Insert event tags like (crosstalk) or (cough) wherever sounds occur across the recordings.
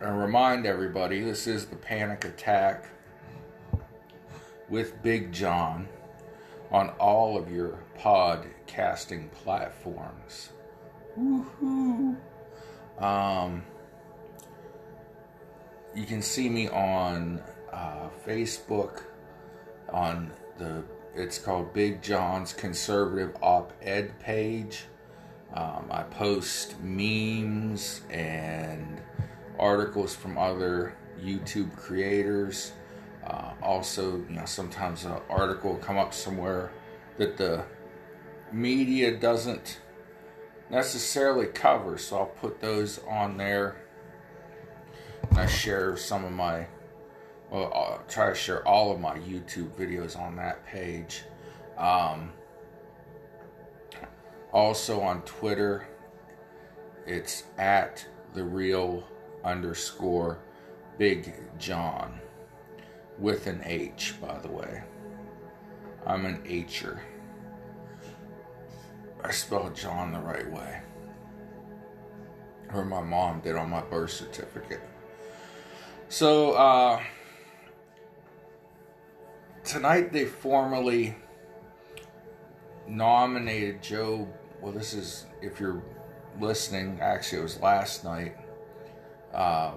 and remind everybody this is the Panic Attack with Big John on all of your podcasting platforms. Woohoo! Um, you can see me on uh, Facebook on the it's called Big John's Conservative Op Ed page. Um, I post memes and articles from other YouTube creators. Uh, also, you know, sometimes an article will come up somewhere that the media doesn't necessarily cover, so I'll put those on there. I share some of my, well, I'll try to share all of my YouTube videos on that page. Um, also on Twitter, it's at the real underscore Big John with an H, by the way. I'm an H'er. I spelled John the right way. Or my mom did on my birth certificate. So, uh, tonight they formally nominated Joe. Well, this is, if you're listening, actually, it was last night. Uh,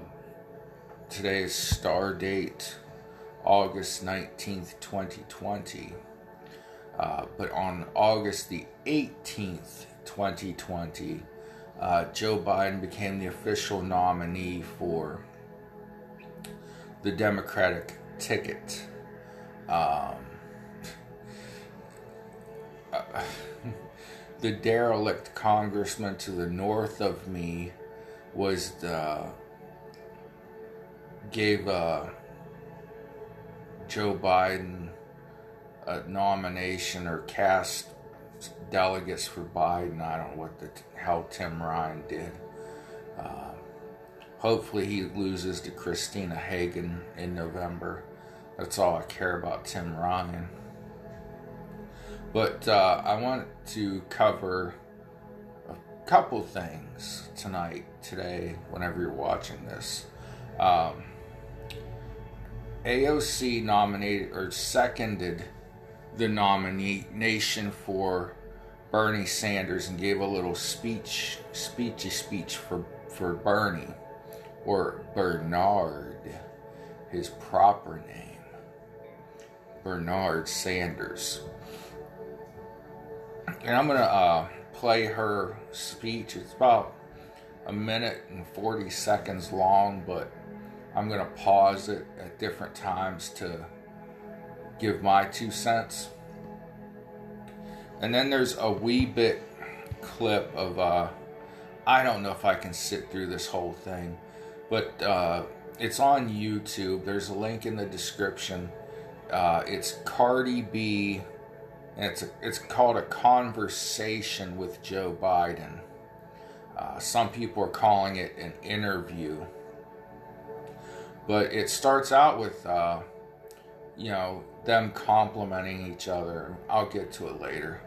today is star date August 19th, 2020. Uh, but on August the 18th, 2020, uh, Joe Biden became the official nominee for the Democratic ticket. Um, uh, (laughs) the derelict congressman to the north of me was the gave uh, Joe Biden a nomination or cast delegates for Biden. I don't know what the hell Tim Ryan did. Uh, hopefully, he loses to Christina Hagan in November. That's all I care about Tim Ryan. But uh, I want to cover a couple things tonight, today, whenever you're watching this. Um, AOC nominated or seconded the nomination for Bernie Sanders and gave a little speech, speechy speech for, for Bernie, or Bernard, his proper name, Bernard Sanders. And I'm going to uh, play her speech. It's about a minute and 40 seconds long, but I'm going to pause it at different times to give my two cents. And then there's a wee bit clip of, uh, I don't know if I can sit through this whole thing, but uh, it's on YouTube. There's a link in the description. Uh, it's Cardi B, and it's, a, it's called A Conversation with Joe Biden. Uh, some people are calling it an interview. But it starts out with, uh, you know, them complimenting each other. I'll get to it later.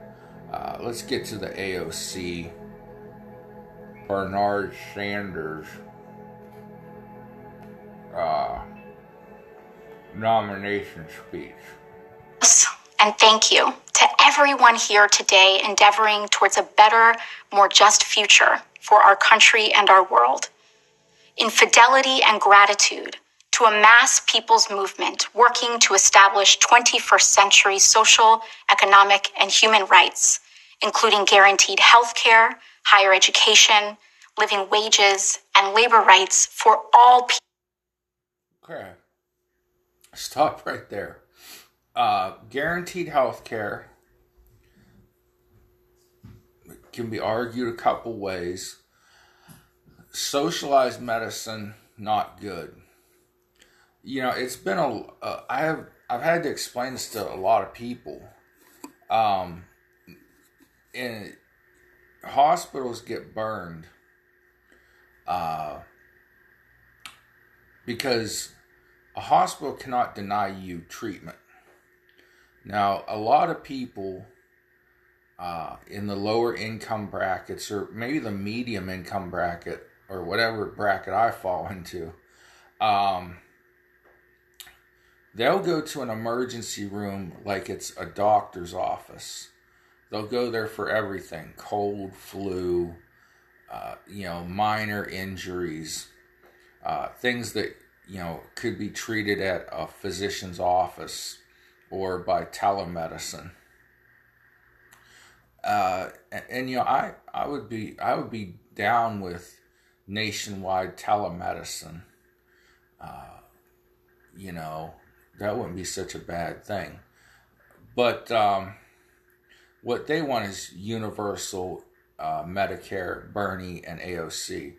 Uh, let's get to the AOC. Bernard Sanders uh, nomination speech. And thank you to everyone here today endeavoring towards a better, more just future for our country and our world. In fidelity and gratitude, to a mass people's movement working to establish 21st century social, economic, and human rights, including guaranteed health care, higher education, living wages, and labor rights for all people. Okay. Stop right there. Uh, guaranteed health care can be argued a couple ways. Socialized medicine, not good you know, it's been a. Uh, I have I've had to explain this to a lot of people. Um, and hospitals get burned. Uh, because a hospital cannot deny you treatment. Now, a lot of people uh, in the lower income brackets, or maybe the medium income bracket, or whatever bracket I fall (laughs) into, Um, they'll go to an emergency room like it's a doctor's office. They'll go there for everything cold, flu, uh, you know, minor injuries, uh, things that, you know, could be treated at a physician's office or by telemedicine. Uh, and, you know, I, I would be I would be down with nationwide telemedicine. Uh, you know, that wouldn't be such a bad thing. But um, what they want is universal uh, Medicare, Bernie, and AOC.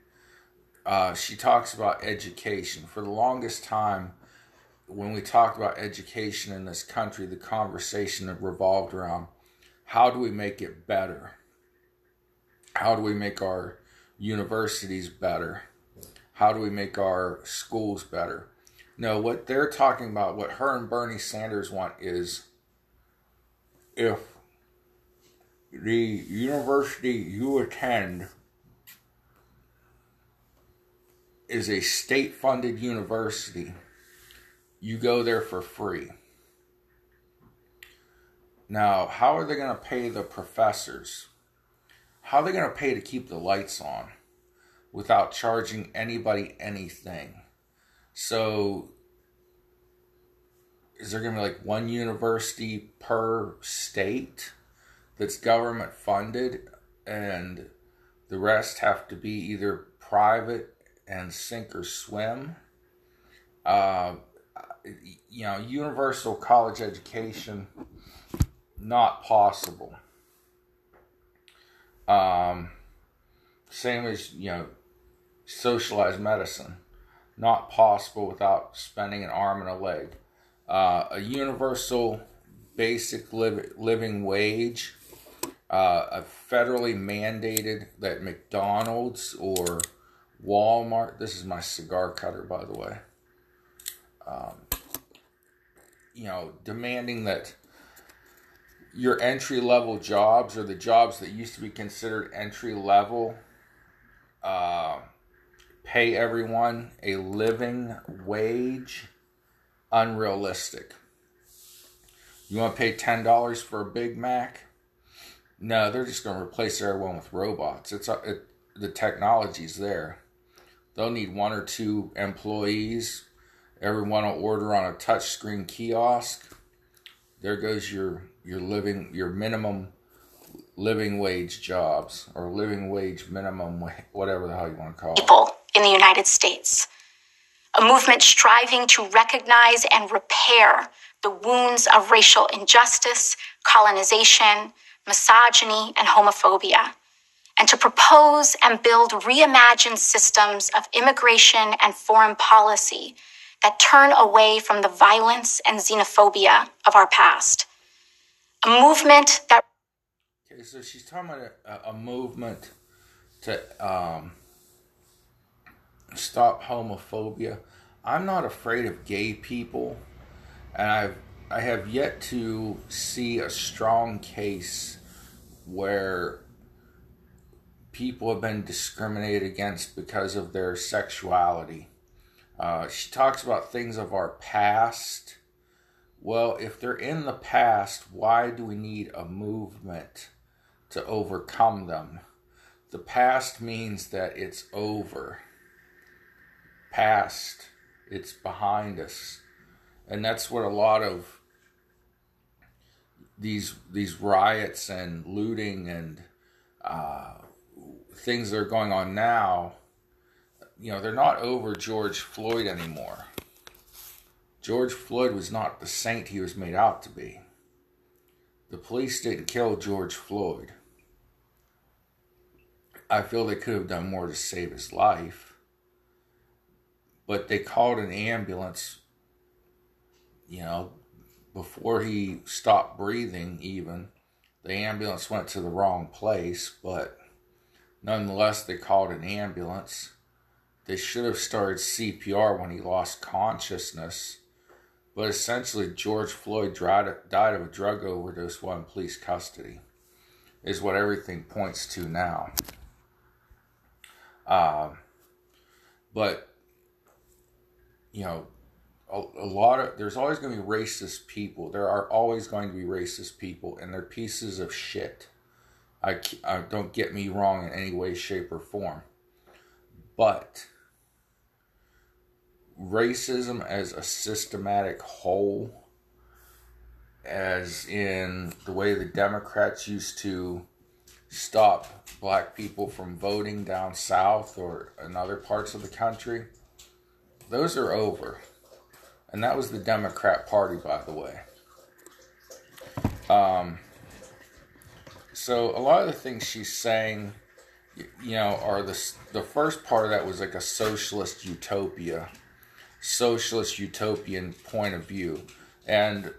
Uh, she talks about education. For the longest time, when we talked about education in this country, the conversation revolved around how do we make it better? How do we make our universities better? How do we make our schools better? No, what they're talking about, what her and Bernie Sanders want is if the university you attend is a state funded university, you go there for free. Now, how are they going to pay the professors? How are they going to pay to keep the lights on without charging anybody anything? So, is there going to be like one university per state that's government funded and the rest have to be either private and sink or swim? Uh, you know, universal college education not possible. Um, same as you know, socialized medicine, not possible without spending an arm and a leg. Uh, a universal basic liv- living wage, uh, a federally mandated that McDonald's or Walmart. This is my cigar cutter, by the way. Um, you know, demanding that your entry level jobs or the jobs that used to be considered entry level uh, pay everyone a living wage unrealistic. You want to pay $10 for a big mac? No they're just going to replace everyone with robots. It's uh, it, the technology's there. They'll need one or two employees. Everyone will order on a touchscreen kiosk. There goes your your living your minimum living wage jobs or living wage minimum whatever the hell you want to call it. People in the United States. A movement striving to recognize and repair the wounds of racial injustice, colonization, misogyny, and homophobia, and to propose and build reimagined systems of immigration and foreign policy that turn away from the violence and xenophobia of our past a movement that. Okay, so she's talking about a, a movement to um, stop homophobia. I'm not afraid of gay people, and I've I have yet to see a strong case where people have been discriminated against because of their sexuality. Uh, she talks about things of our past well, if they're in the past, why do we need a movement to overcome them? The past means that it's over. Past, it's behind us. And that's what a lot of these these riots and looting and uh, things that are going on now, you know, they're not over George Floyd anymore. George Floyd was not the saint he was made out to be. The police didn't kill George Floyd. I feel they could have done more to save his life. But they called an ambulance, you know, before he stopped breathing, even. The ambulance went to the wrong place, but nonetheless, they called an ambulance. They should have started CPR when he lost consciousness but essentially, George Floyd died of a drug overdose while in police custody, is what everything points to now. Uh, but you know, a, a lot of there's always going to be racist people. There are always going to be racist people, and they're pieces of shit. I, I don't get me wrong in any way, shape, or form, but racism as a systematic whole, as in the way the Democrats used to stop black people from voting down south or in other parts of the country, those are over. And that was the Democrat Party, by the way. Um, so a lot of the things she's saying, you know, are the the first part of that was like a socialist utopia, socialist utopian point of view, and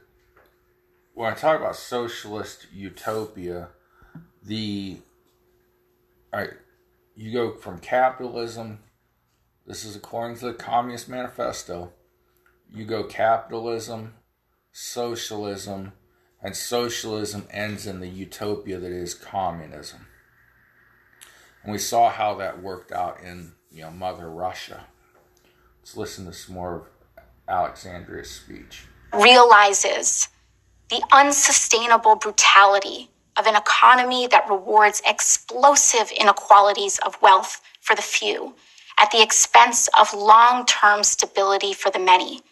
when I talk about socialist utopia, the all right, you go from capitalism. This is according to the Communist Manifesto. You go capitalism, socialism, and socialism ends in the utopia that is communism. And we saw how that worked out in you know Mother Russia. Let's listen to some more of Alexandria's speech. Realizes the unsustainable brutality of an economy that rewards explosive inequalities of wealth for the few at the expense of long term stability for the many,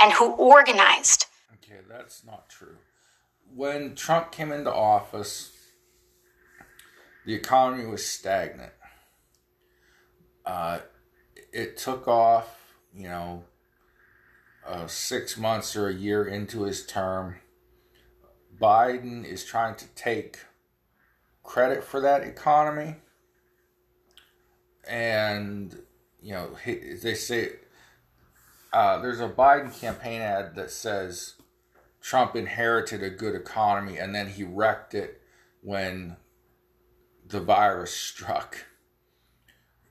and who organized. Okay, that's not true. When Trump came into office, the economy was stagnant. Uh, it took off, you know, uh, six months or a year into his term Biden is trying to take credit for that economy. And, you know, he, they say uh, there's a Biden campaign ad that says Trump inherited a good economy and then he wrecked it when the virus (laughs) struck.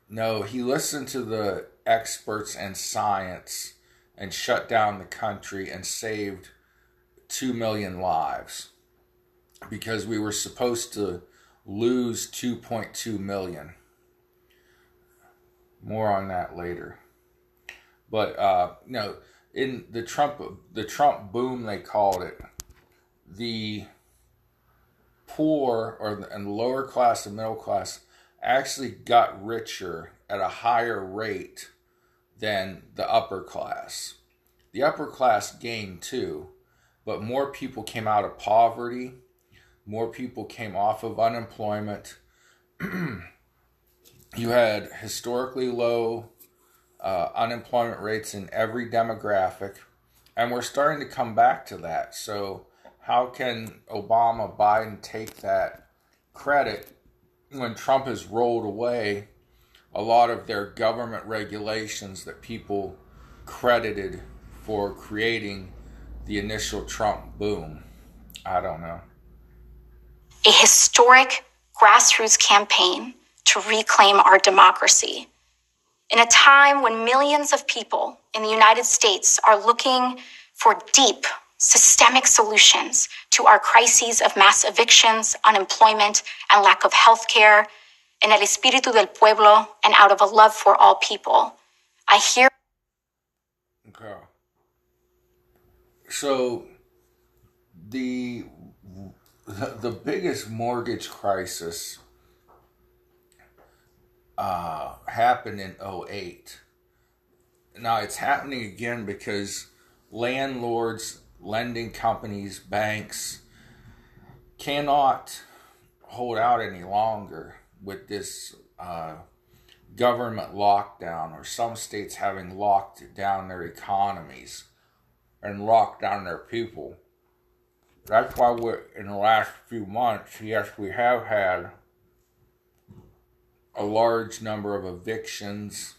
No, he listened to the experts and science and shut down the country and saved 2 million lives because we were supposed to lose 2.2 million. More on that later. But uh, you know, in the Trump the Trump boom they called it, the poor or and lower class and middle class actually got richer at a higher rate than the upper class. The upper class gained too, but more people came out of poverty, more people came off of unemployment. (clears throat) you had historically low uh, unemployment rates in every demographic, and we're starting to come back to that. So, how can Obama, Biden take that credit when Trump has rolled away a lot of their government regulations that people credited for creating the initial Trump boom? I don't know. A historic grassroots campaign to reclaim our democracy. In a time when millions of people in the United States are looking for deep, systemic solutions to our crises of mass evictions, unemployment, and lack of health care, in el espíritu del pueblo, and out of a love for all people, I hear. Okay. So the the biggest mortgage crisis uh, happened in 08. Now it's happening again because landlords, lending companies, banks cannot hold out any longer with this uh, government lockdown or some states having locked down their economies and locked down their people. That's why we're in the last few months, yes, we have had a large number of evictions.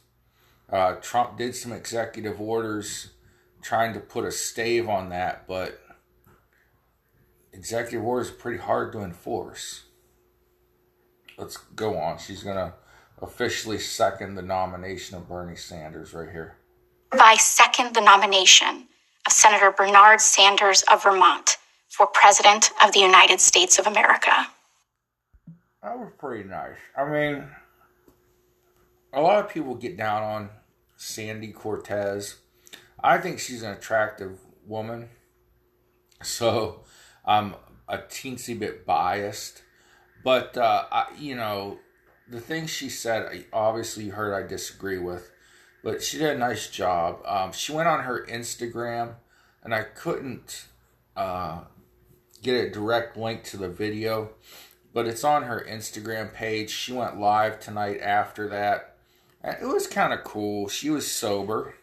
Uh, Trump did some executive orders trying to put a stave on that, but executive orders are pretty hard to enforce. Let's go on. She's going to officially second the nomination of Bernie Sanders right here. I second the nomination of Senator Bernard Sanders of Vermont for President of the United States of America. That was pretty nice. I mean, a lot of people get down on Sandy Cortez. I think she's an attractive woman. So I'm a teensy bit biased. But, uh, I, you know, the things she said, obviously, you heard I disagree with. But she did a nice job. Um, she went on her Instagram, and I couldn't uh, get a direct link to the video, but it's on her Instagram page. She went live tonight after that. It was kind of cool. She was sober,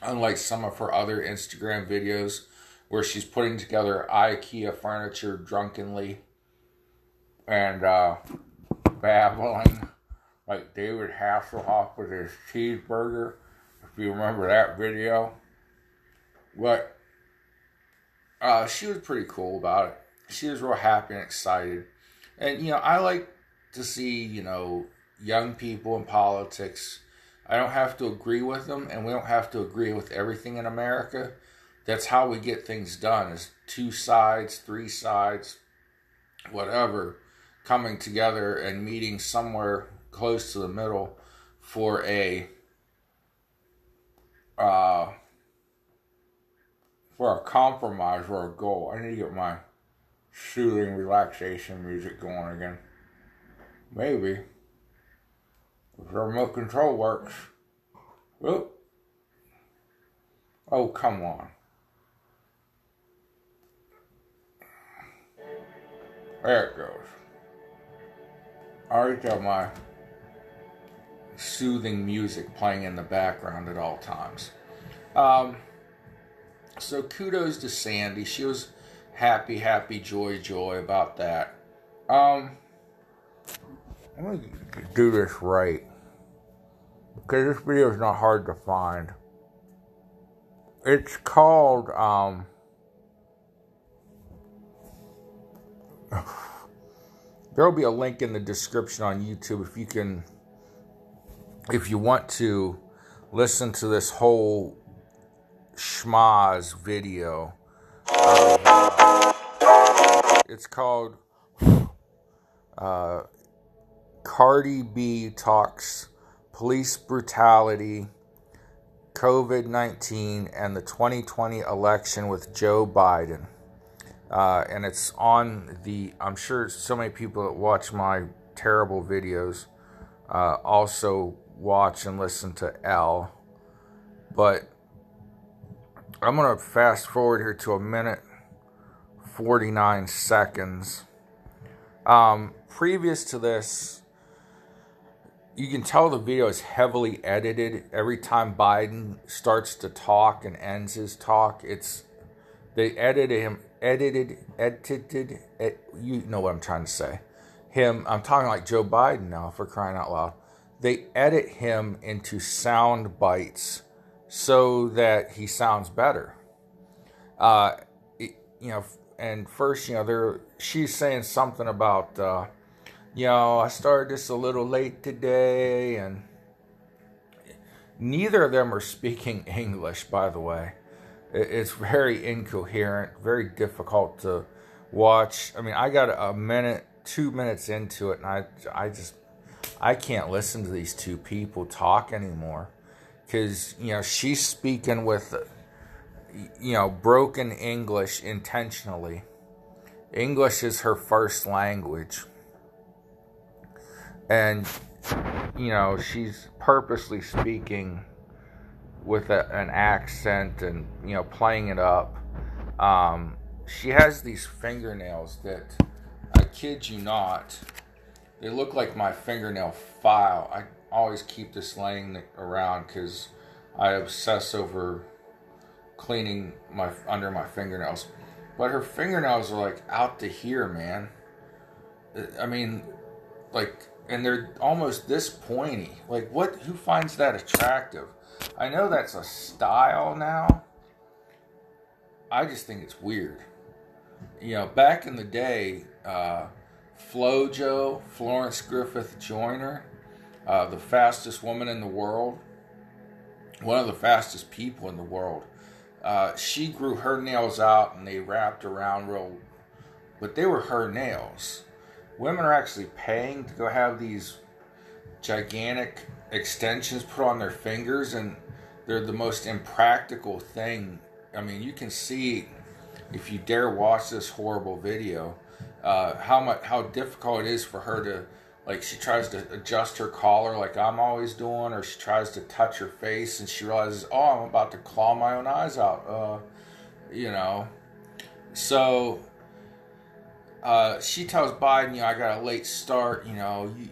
unlike some of her other Instagram videos where she's putting together IKEA furniture drunkenly and uh, babbling like David Hasselhoff with his cheeseburger, if you remember that video. But uh, she was pretty cool about it. She was real happy and excited. And, you know, I like to see, you know, young people in politics. I don't have to agree with them, and we don't have to agree with everything in America. That's how we get things done is two sides, three sides, whatever, coming together and meeting somewhere close to the middle for a uh, for a compromise or a goal. I need to get my soothing relaxation music going again. Maybe. The remote control works. Oop. Oh, come on. There it goes. I already got my soothing music playing in the background at all times. Um, so kudos to Sandy. She was happy, happy, joy, joy about that. Um, let me do this right because this video is not hard to find. It's called um. (sighs) There will be a link in the description on YouTube if you can, if you want to listen to this whole schmaz video. It's called (sighs) uh, Cardi B Talks Police Brutality, COVID 19, and the 2020 election with Joe Biden. Uh, and it's on the, I'm sure so many people that watch my terrible videos uh, also watch and listen to Elle. But I'm going to fast forward here to a minute 49 seconds. Um, previous to this, you can tell the video is heavily edited. Every time Biden starts to talk and ends his talk, it's they edited him, edited, edited. Ed, you know what I'm trying to say. Him, I'm talking like Joe Biden now for crying out loud. They edit him into sound bites so that he sounds better. Uh, you know, and first, you know, there she's saying something about, uh, know, I started this a little late today, and neither of them are speaking (laughs) English, by the way. It's very incoherent, very difficult to watch. I mean, I got a minute, two minutes into it, and I, I just, I can't listen to these two people talk anymore because you know she's speaking with you know broken english intentionally english is her first language and you know she's purposely speaking with a, an accent and you know playing it up um, she has these fingernails that i kid you not they look like my fingernail file i always keep this laying around because I obsess over cleaning my under my fingernails. But her fingernails are like out to here, man. I mean, like, and they're almost this pointy. Like, what? Who finds that attractive? I know that's a style now. I just think it's weird. You know, back in the day, uh, FloJo, Florence Griffith Joyner, uh, the fastest woman in the world, one of the fastest people in the world. Uh, she grew her nails out and they wrapped around real, but they were her nails. Women are actually paying to go have these gigantic extensions put on their fingers, and they're the most impractical thing. I mean, you can see if you dare watch this horrible video, uh, how much how difficult it is for her to like she tries to adjust her collar like I'm always doing, or she tries to touch her face and she realizes, oh, I'm about to claw my own eyes out. Uh, you know, so uh, she tells Biden, you know, I got a late start. You know, you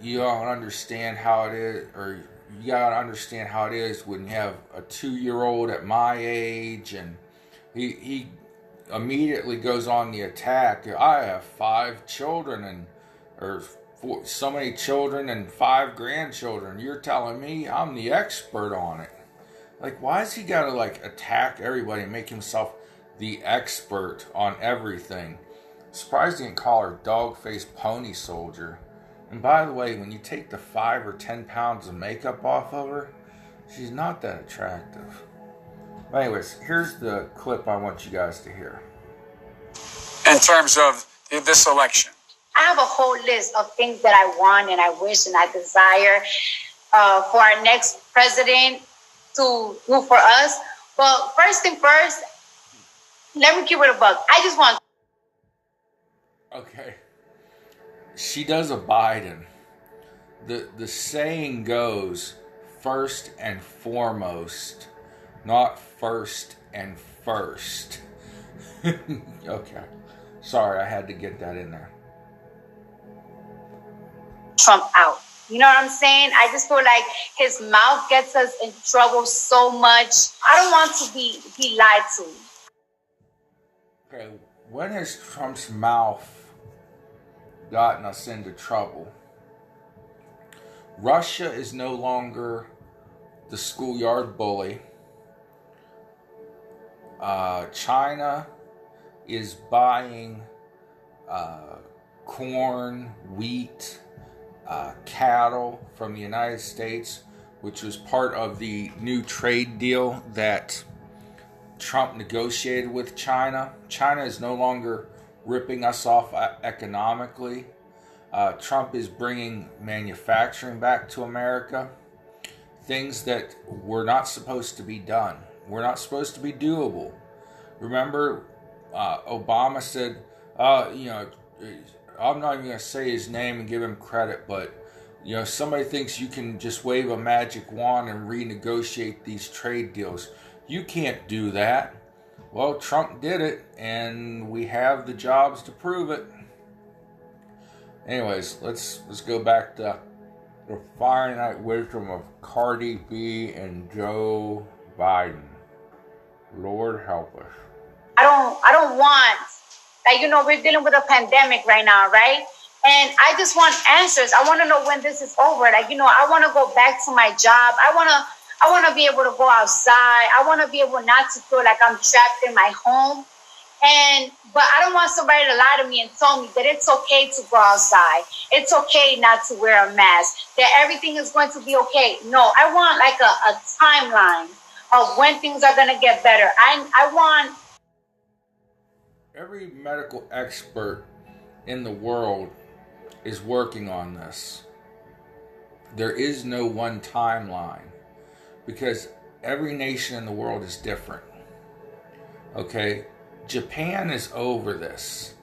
you don't understand how it is, or you gotta understand how it is when you have a two year old at my age and he he immediately goes on the attack. I have five children and or four, so many children and five grandchildren. You're telling me I'm the expert on it. Like, why has he got to like attack everybody and make himself the expert on everything? Surprised he didn't call her dog faced pony soldier. And by the way, when you take the five or ten pounds of makeup off of her, she's not that attractive. But anyways, here's the clip I want you guys to hear. In terms of this election, I have a whole list of things that I want and I wish and I desire uh, for our next president to do for us. But first thing first, let me keep it a buck. I just want. Okay. She does a Biden. The the saying goes, first and foremost, not first and first. (laughs) okay. Sorry, I had to get that in there. Trump out. You know what I'm saying? I just feel like his mouth gets us in trouble so much. I don't want to be be lied to. Okay, when has Trump's mouth gotten us into trouble? Russia is no longer the schoolyard bully. Uh, China is buying uh, corn, wheat, uh, cattle from the United States, which was part of the new trade deal that Trump negotiated with China. China is no longer ripping us off economically. Uh, Trump is bringing manufacturing back to America. Things that were not supposed to be done, were not supposed to be doable. Remember, uh, Obama said, uh, you know, I'm not even going to say his name and give him credit, but you know, somebody thinks you can just wave a magic wand and renegotiate these trade deals. You can't do that. Well, Trump did it, and we have the jobs to prove it. Anyways, let's let's go back to the finite wisdom of Cardi B and Joe Biden. Lord help us. I don't I don't want like, you know, we're dealing with a pandemic right now, right? And I just want answers. I want to know when this is over. Like, you know, I want to go back to my job. I want to, I want to be able to go outside. I want to be able not to feel like I'm trapped in my home. And, but I don't want somebody to lie to me and tell me that it's okay to go outside. It's okay not to wear a mask, that everything is going to be okay. No, I want like a, a timeline of when things are going to get better. I, I want every medical expert in the world is working on this. There is no one timeline because every nation in the world is different. Okay, Japan is over this.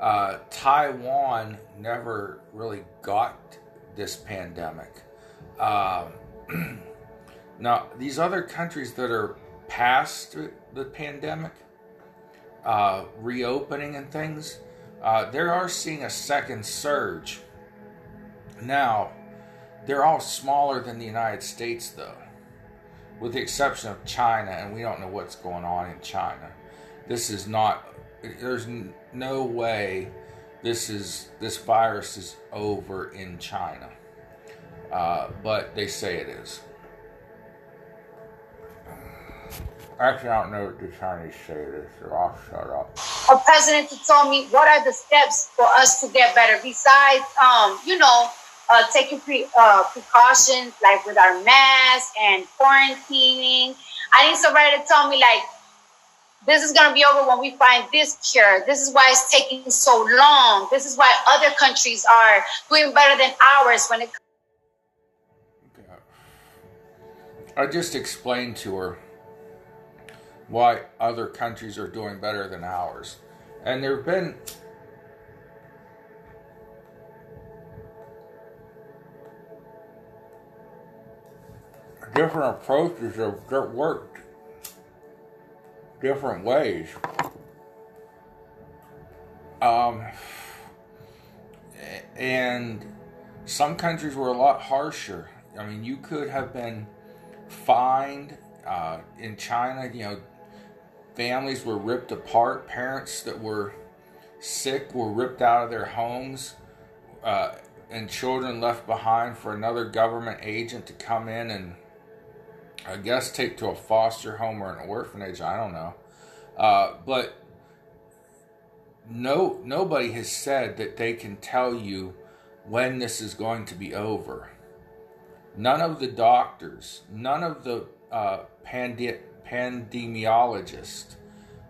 Uh, Taiwan never really got this pandemic. Uh, (clears throat) now, these other countries that are past the pandemic, uh, reopening and things, uh, they are seeing a second surge. Now, they're all smaller than the United States, though, with the exception of China, and we don't know what's going on in China. This is not. There's no way this is this virus is over in China, uh, but they say it is. Actually, I don't know what the Chinese say this, so I'll shut up. A president to tell me what are the steps for us to get better besides, um, you know, uh, taking pre- uh, precautions like with our masks and quarantining. I need somebody to tell me like this is going to be over when we find this cure. This is why it's taking so long. This is why other countries are doing better than ours when it I just explained to her why other countries are doing better than ours. And there have been different approaches that worked different ways. Um, and some countries were a lot harsher. I mean, you could have been fined. Uh, in China, you know, families were ripped apart. Parents that were sick were ripped out of their homes, uh, and children left behind for another government agent to come in and, I guess, take to a foster home or an orphanage. I don't know, uh, but no, nobody has said that they can tell you when this is going to be over. None of the doctors, none of the uh, pande- pandemiologists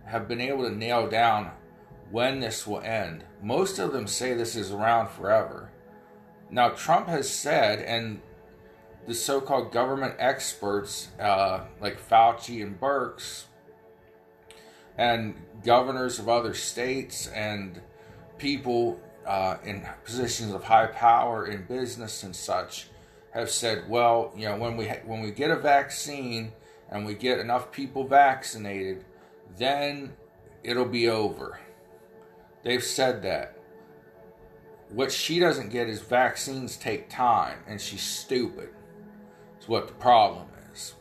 have been able to nail down when this will end. Most of them say this is around forever. Now, Trump has said, and the so called government experts uh, like Fauci and Birx, and governors of other states, and people uh, in positions of high power in business and such have said, well, you know, when we ha- when we get a vaccine and we get enough people vaccinated, then it'll be over. They've said that. What she doesn't get is vaccines take time, and she's stupid. Is what the problem is.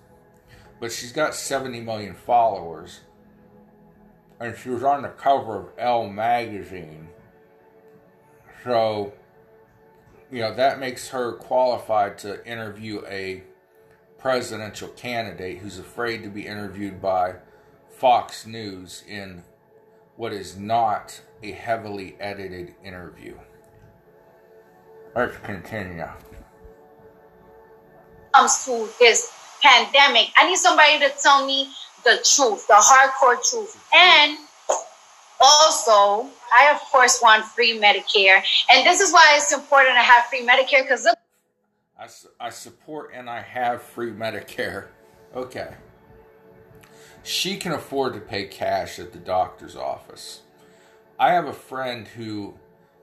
But she's got 70 million followers, and she was on the cover of Elle magazine. So you know, that makes her qualified to interview a presidential candidate who's afraid to be interviewed by Fox News in what is not a heavily edited interview. Let's continue. Comes to this pandemic, I need somebody to tell me the truth, the hardcore truth, and also, I of course want free Medicare, and this is why it's important to have free Medicare because look. I, I support and I have free Medicare. Okay. She can afford to pay cash at the doctor's office. I have a friend who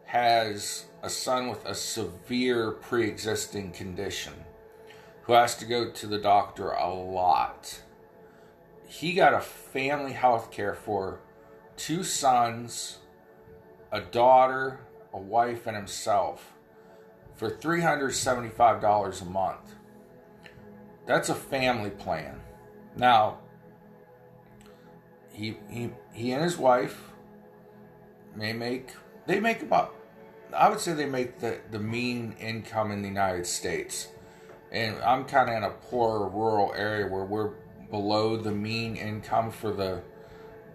has a son with a severe pre existing condition who has to go to the doctor a lot. He got a family health care for two sons, a daughter, a wife, and himself for $375 a month. That's a family plan. Now, he, he, he and his wife may make, they make about, I would say they make the, the mean income in the United States. And I'm kind of in a poor rural area where we're below the mean income for the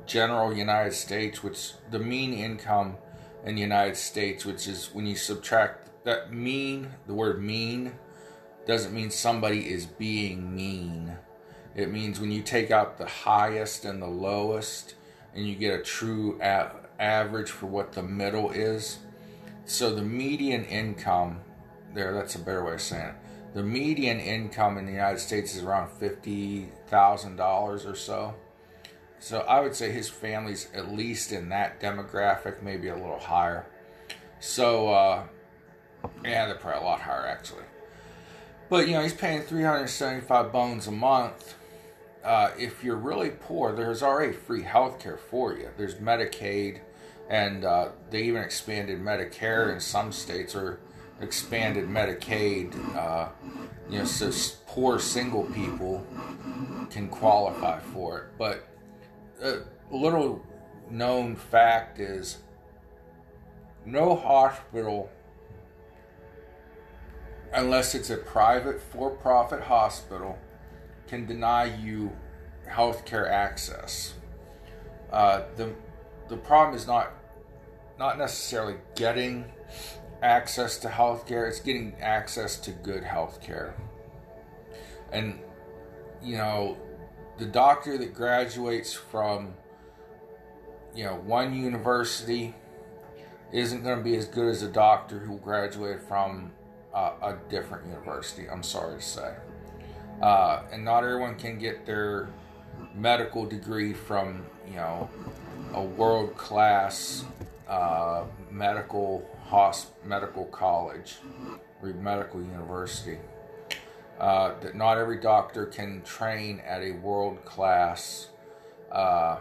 general United States, which the mean income in the United States, which is when you subtract that mean, the word mean doesn't mean somebody is being mean. It means when you take out the highest and the lowest and you get a true a- average for what the middle is. So the median income, there, that's a better way of saying it. The median income in the United States is around $50,000 or so. So I would say his family's at least in that demographic, maybe a little higher. So, uh, yeah, they're probably a lot higher actually. But you know, he's paying 375 bones a month. Uh, if you're really poor, there's already free health care for you. There's Medicaid, and uh, they even expanded Medicare in some states, or expanded Medicaid. Uh, you know, so poor single people can qualify for it. But a little known fact is no hospital, unless it's a private for profit hospital, can deny you health care access. Uh, the, the problem is not not necessarily getting access to health care, it's getting access to good health care. And, you know, the doctor that graduates from you know one university isn't going to be as good as a doctor who graduated from uh, a different university i'm sorry to say uh, and not everyone can get their medical degree from you know a world class uh, medical hosp- medical college or medical university. Uh, that not every doctor can train at a world class uh,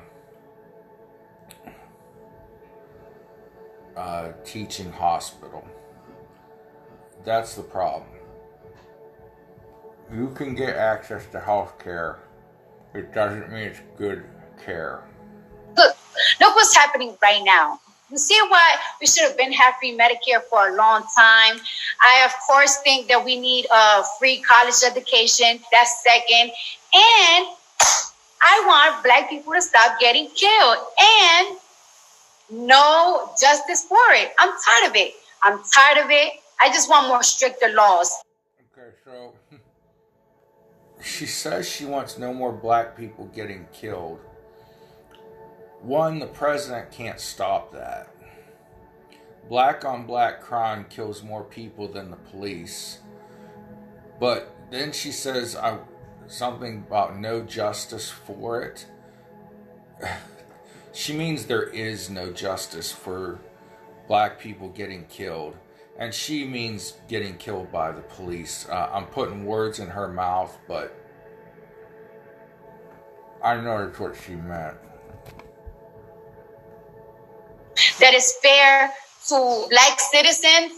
uh, teaching hospital. That's the problem. You can get access to health care. It doesn't mean it's good care. Look, look what's happening right now. You see why we should have been free Medicare for a long time. I of course think that we need a free college education. That's second. And I want black people to stop getting killed and no justice for it. I'm tired of it. I'm tired of it. I just want more stricter laws. Okay, so (laughs) she says she wants no more black people getting killed. One, the president can't stop that. Black on black crime kills more people than the police. But then she says I, something about no justice for it. (sighs) she means there is no justice for black people getting killed. And she means getting killed by the police. Uh, I'm putting words in her mouth, but I know that's what she meant. That is fair to black citizens.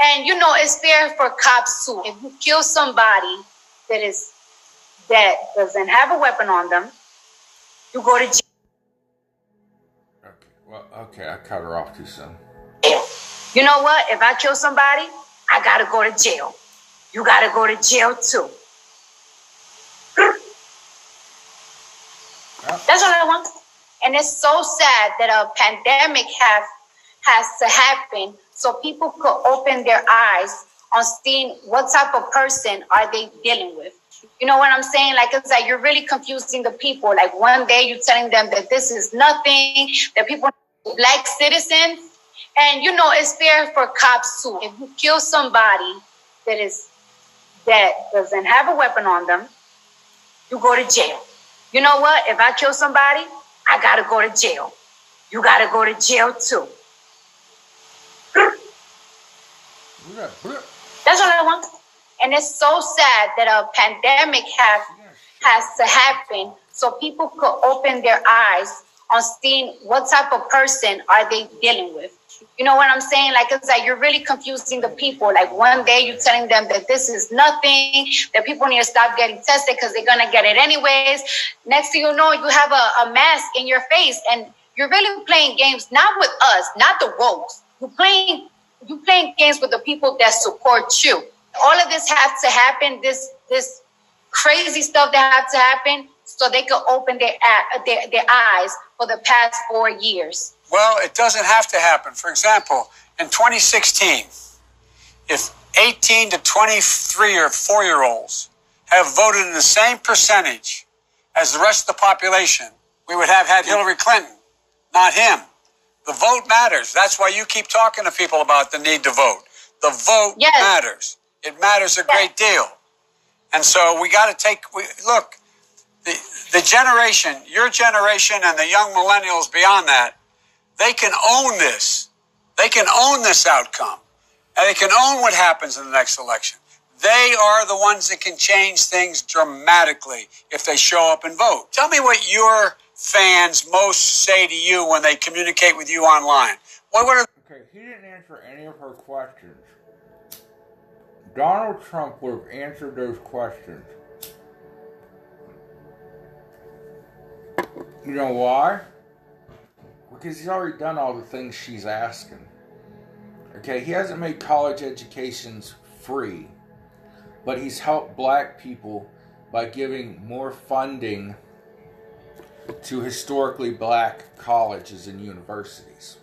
And you know, it's fair for cops too. If you kill somebody that is that doesn't have a weapon on them, you go to jail. Okay, well, okay, I cut her off too soon. You know what? If I kill somebody, I gotta go to jail. You gotta go to jail too. That's all I want. And it's so sad that a pandemic have has to happen so people could open their eyes on seeing what type of person are they dealing with. You know what I'm saying? Like it's like you're really confusing the people. Like one day you're telling them that this is nothing, that people black citizens. And you know, it's fair for cops too. If you kill somebody that is that doesn't have a weapon on them, you go to jail. You know what? If I kill somebody, I gotta go to jail. You gotta go to jail too. That's all I want. And it's so sad that a pandemic have has to happen so people could open their eyes on seeing what type of person are they dealing with. You know what I'm saying? Like it's like you're really confusing the people. Like one day you're telling them that this is nothing, that people need to stop getting tested because they're gonna get it anyways. Next thing you know, you have a, a mask in your face and you're really playing games not with us, not the wokes. You're playing you playing games with the people that support you. All of this has to happen. This this crazy stuff that has to happen so they could open their, their their eyes for the past four years. Well, it doesn't have to happen. For example, in 2016, if 18 to 23 or 4 year olds have voted in the same percentage as the rest of the population, we would have had Hillary Clinton, not him. The vote matters. That's why you keep talking to people about the need to vote. The vote Yes. matters. It matters a great deal. And so we got to take, we, look, the, generation, your generation and the young millennials beyond that, they can own this. They can own this outcome. And they can own what happens in the next election. They are the ones that can change things dramatically if they show up and vote. Tell me what your fans most say to you when they communicate with you online. What, what are Okay, he didn't answer any of her questions. Donald Trump would have answered those questions. You know why? Because he's already done all the things she's asking. Okay, he hasn't made college educations free, but he's helped black people by giving more funding to historically black colleges and universities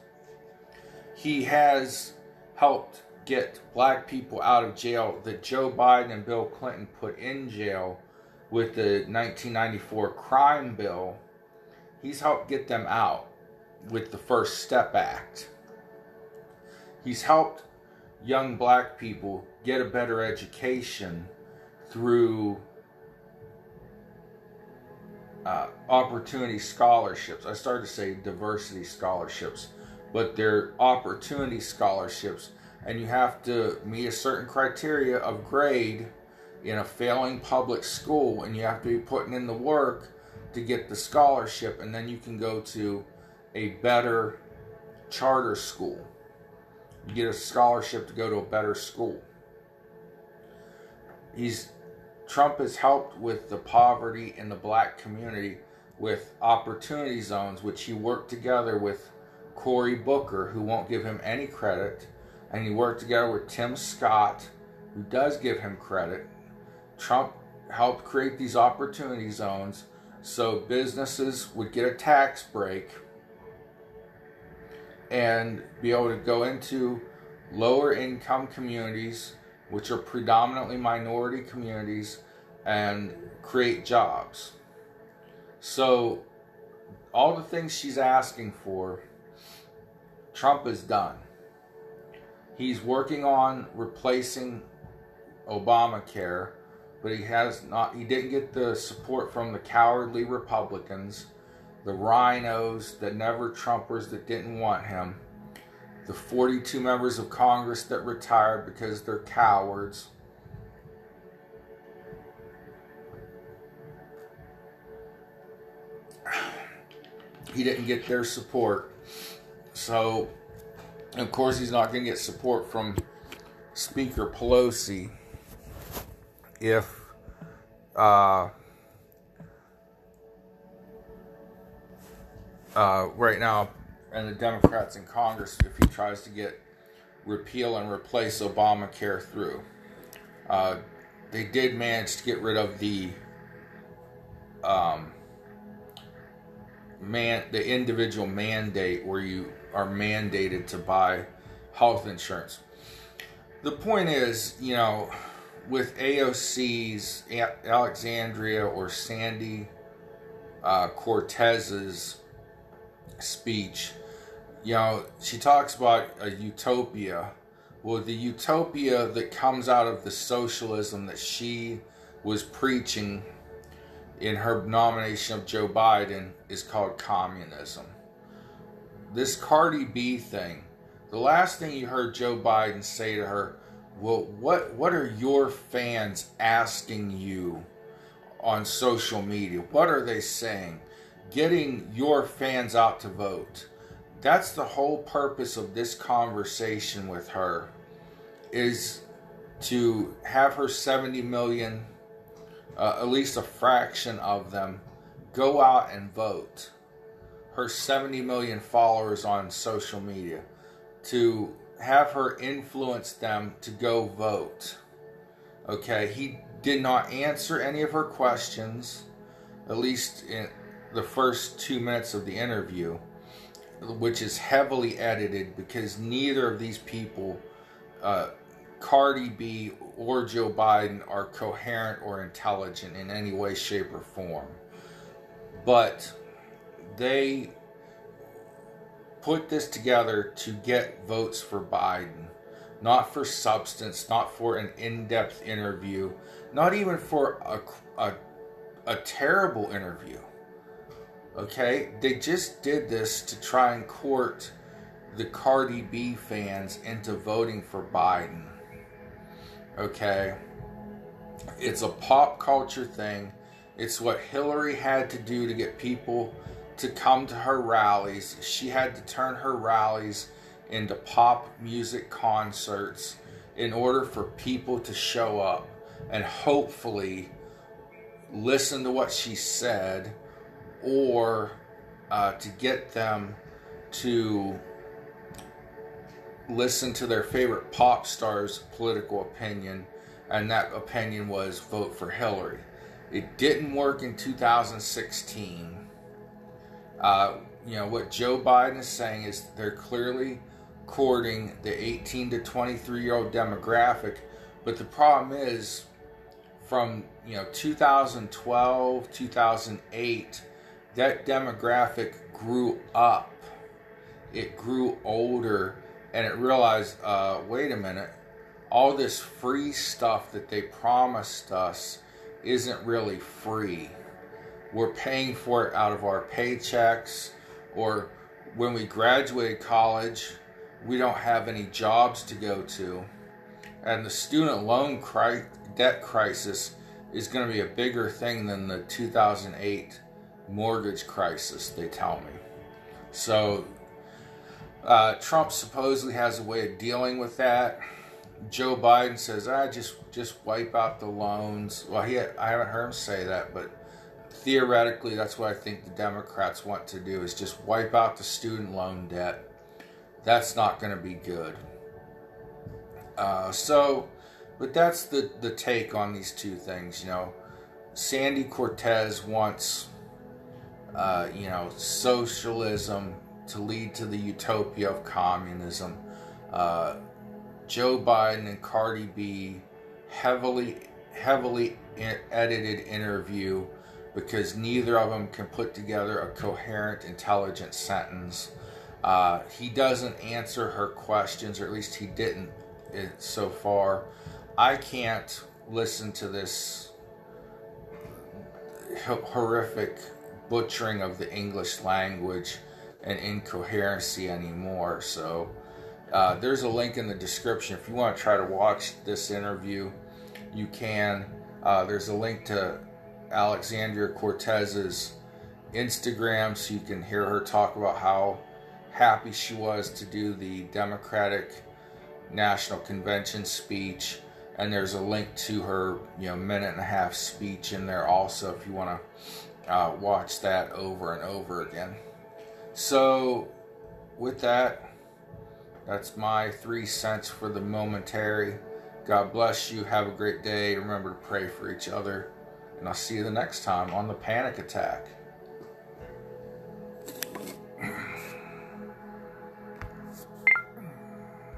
he has helped get black people out of jail that Joe Biden and Bill Clinton put in jail with the 1994 crime bill. He's helped get them out with the First Step Act. He's helped young black people get a better education through uh, opportunity scholarships. I started to say diversity scholarships, but they're opportunity scholarships, and you have to meet a certain criteria of grade in a failing public school, and you have to be putting in the work to get the scholarship, and then you can go to a better charter school. You get a scholarship to go to a better school. He's Trump has helped with the poverty in the black community with opportunity zones, which he worked together with Cory Booker, who won't give him any credit, and he worked together with Tim Scott, who does give him credit. Trump helped create these opportunity zones so businesses would get a tax break and be able to go into lower income communities, which are predominantly minority communities, and create jobs. So, all the things she's asking for, Trump has done. He's working on replacing Obamacare, but he has not he didn't get the support from the cowardly Republicans the rhinos, the never Trumpers that didn't want him, the 42 members of Congress that retired because they're cowards. He didn't get their support. So, of course, he's not going to get support from Speaker Pelosi if uh, uh, right now, and the Democrats in Congress, if he tries to get repeal and replace Obamacare through. Uh, they did manage to get rid of the um, man the individual mandate where you are mandated to buy health insurance. The point is, you know, with AOC's Alexandria or Sandy uh, Cortez's speech, you know, she talks about a utopia. Well, the utopia that comes out of the socialism that she was preaching in her nomination of Joe Biden is called communism. This Cardi B thing, the last thing you heard Joe Biden say to her, well, what what are your fans asking you on social media? What are they saying? getting your fans out to vote. That's the whole purpose of this conversation with her is to have her 70 million uh, at least a fraction of them go out and vote. Her 70 million followers on social media to have her influence them to go vote. Okay, he did not answer any of her questions, at least in, the first two minutes of the interview, which is heavily edited because neither of these people, uh, Cardi B or Joe Biden, are coherent or intelligent in any way, shape, or form. But they put this together to get votes for Biden, not for substance, not for an in depth interview, not even for a, a, a terrible interview. Okay, they just did this to try and court the Cardi B fans into voting for Biden. Okay, it's a pop culture thing. It's what Hillary had to do to get people to come to her rallies. She had to turn her rallies into pop music concerts in order for people to show up and hopefully listen to what she said or uh, to get them to listen to their favorite pop star's political opinion, and that opinion was vote for Hillary. It didn't work in 2016. Uh, you know, what Joe Biden is saying is they're clearly courting the 18 to 23 year old demographic, but the problem is from, you know, 2012, 2008 that demographic grew up, it grew older, and it realized, uh, wait a minute, all this free stuff that they promised us isn't really free. We're paying for it out of our paychecks, or when we graduate college, we don't have any jobs to go to. And the student loan cri- debt crisis is going to be a bigger thing than the 2008 mortgage crisis, they tell me. So, uh, Trump supposedly has a way of dealing with that. Joe Biden says, "I ah, just just wipe out the loans." Well, he I haven't heard him say that, but theoretically, that's what I think the Democrats want to do: is just wipe out the student loan debt. That's not going to be good. Uh, so, but that's the the take on these two things. You know, Sandy Cortez wants, uh, you know, socialism to lead to the utopia of communism. Uh, Joe Biden and Cardi B heavily heavily edited interview because neither of them can put together a coherent, intelligent sentence. Uh, he doesn't answer her questions, or at least he didn't eh, so far. I can't listen to this horrific butchering of the English language and incoherency anymore. So uh, there's a link in the description. If you want to try to watch this interview, you can. Uh, there's a link to Alexandria Cortez's Instagram so you can hear her talk about how happy she was to do the Democratic National Convention speech. And there's a link to her, you know, minute and a half speech in there also if you want to uh, watch that over and over again. So, with that, that's my three cents for the momentary. God bless you. Have a great day. Remember to pray for each other. And I'll see you the next time on the Panic Attack.